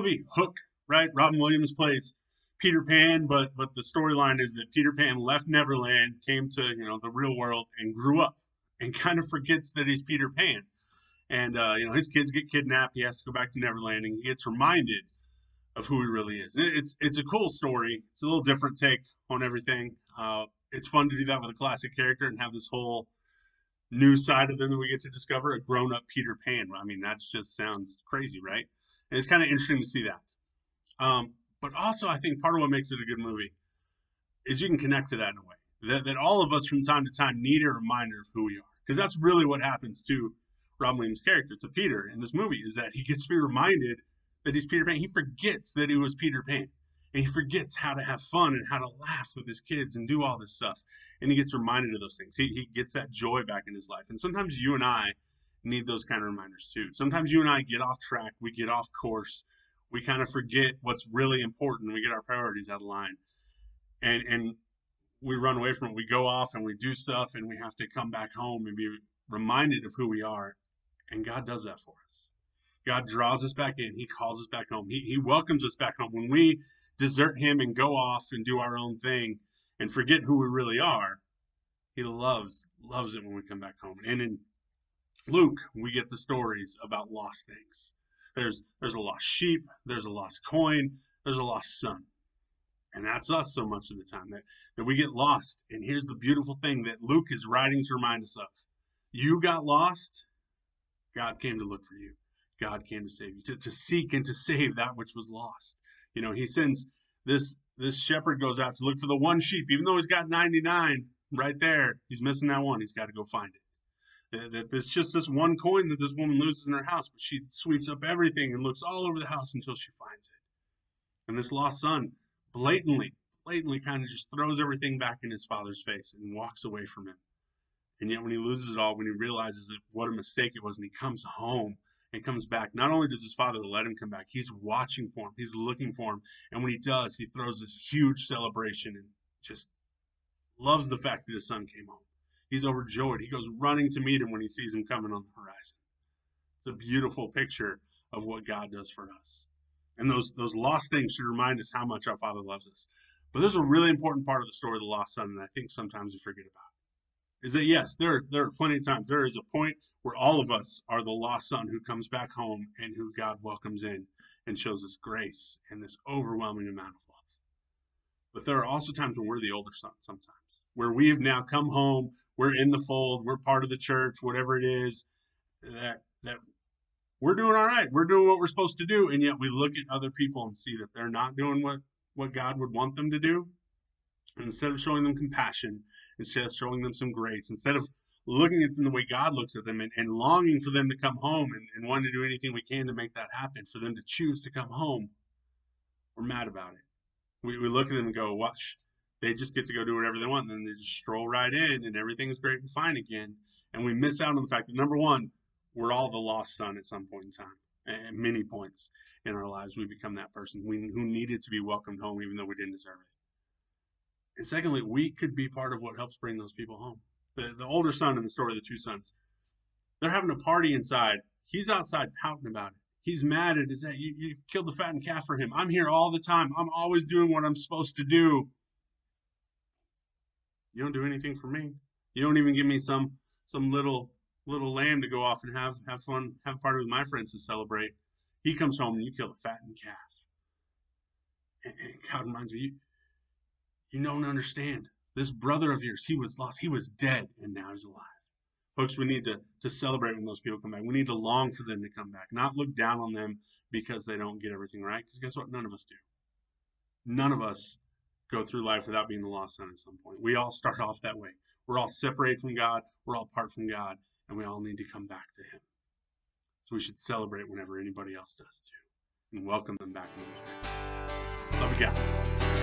movie Hook, right? Robin Williams plays Peter Pan, but but the storyline is that Peter Pan left Neverland, came to you know the real world, and grew up, and kind of forgets that he's Peter Pan. And uh, you know his kids get kidnapped. He has to go back to Neverland, and he gets reminded of who he really is. It's it's a cool story. It's a little different take on everything. Uh, it's fun to do that with a classic character and have this whole new side of them that we get to discover a grown up Peter Pan. I mean, that just sounds crazy, right? And it's kind of interesting to see that. Um, but also, I think part of what makes it a good movie is you can connect to that in a way. That, that all of us from time to time need a reminder of who we are. Because that's really what happens to Robin Williams' character, to Peter in this movie, is that he gets to be reminded that he's Peter Pan. He forgets that he was Peter Pan. And he forgets how to have fun and how to laugh with his kids and do all this stuff. And he gets reminded of those things. He, he gets that joy back in his life. And sometimes you and I need those kind of reminders too. Sometimes you and I get off track, we get off course, we kind of forget what's really important, we get our priorities out of line. And and we run away from it. We go off and we do stuff and we have to come back home and be reminded of who we are. And God does that for us. God draws us back in. He calls us back home. He, he welcomes us back home. When we desert Him and go off and do our own thing and forget who we really are, He loves loves it when we come back home. And in Luke, we get the stories about lost things. There's there's a lost sheep. There's a lost coin. There's a lost son. And that's us so much of the time that, that we get lost. And here's the beautiful thing that Luke is writing to remind us of. You got lost, God came to look for you. God came to save you, to, to seek and to save that which was lost. You know, he sends this this shepherd goes out to look for the one sheep, even though he's got 99 right there, he's missing that one. He's got to go find it. That, there's just this one coin that this woman loses in her house, but she sweeps up everything and looks all over the house until she finds it. And this lost son blatantly, blatantly kind of just throws everything back in his father's face and walks away from him. And yet, when he loses it all, when he realizes that what a mistake it was, and he comes home and comes back, not only does his father let him come back, he's watching for him, he's looking for him. And when he does, he throws this huge celebration and just loves the fact that his son came home. He's overjoyed. He goes running to meet him when he sees him coming on the horizon. It's a beautiful picture of what God does for us. And those those lost things should remind us how much our Father loves us. But there's a really important part of the story of the lost son that I think sometimes we forget about is that yes, there there are plenty of times there is a point where all of us are the lost son who comes back home and who God welcomes in and shows us grace and this overwhelming amount of love. But there are also times when we're the older son sometimes, where we have now come home, we're in the fold, we're part of the church, whatever it is, that that we're doing all right, we're doing what we're supposed to do, and yet we look at other people and see that they're not doing what what God would want them to do. And instead of showing them compassion instead of showing them some grace, instead of looking at them the way God looks at them and, and longing for them to come home and, and wanting to do anything we can to make that happen, for them to choose to come home, we're mad about it. We, we look at them and go, watch, they just get to go do whatever they want, and then they just stroll right in and everything is great and fine again. And we miss out on the fact that number one, we're all the lost son at some point in time. At many points in our lives, we become that person we, who needed to be welcomed home, even though we didn't deserve it. And secondly, we could be part of what helps bring those people home. The, the older son in the story, of the two sons, they're having a party inside. He's outside pouting about it. He's mad at his, you, you killed the fattened calf for him. I'm here all the time. I'm always doing what I'm supposed to do. You don't do anything for me. You don't even give me some some little little lamb to go off and have have fun, have a party with my friends to celebrate. He comes home and you kill a fattened calf. And, and God reminds me, you, you don't understand. This brother of yours, he was lost. He was dead, and now he's alive. Folks, we need to, to celebrate when those people come back. We need to long for them to come back, not look down on them because they don't get everything right. Because guess what? None of us do. None of us go through life without being the lost son at some point. We all start off that way. We're all separated from God. We're all apart from God, and we all need to come back to Him. So we should celebrate whenever anybody else does too, and welcome them back. The. Love you guys.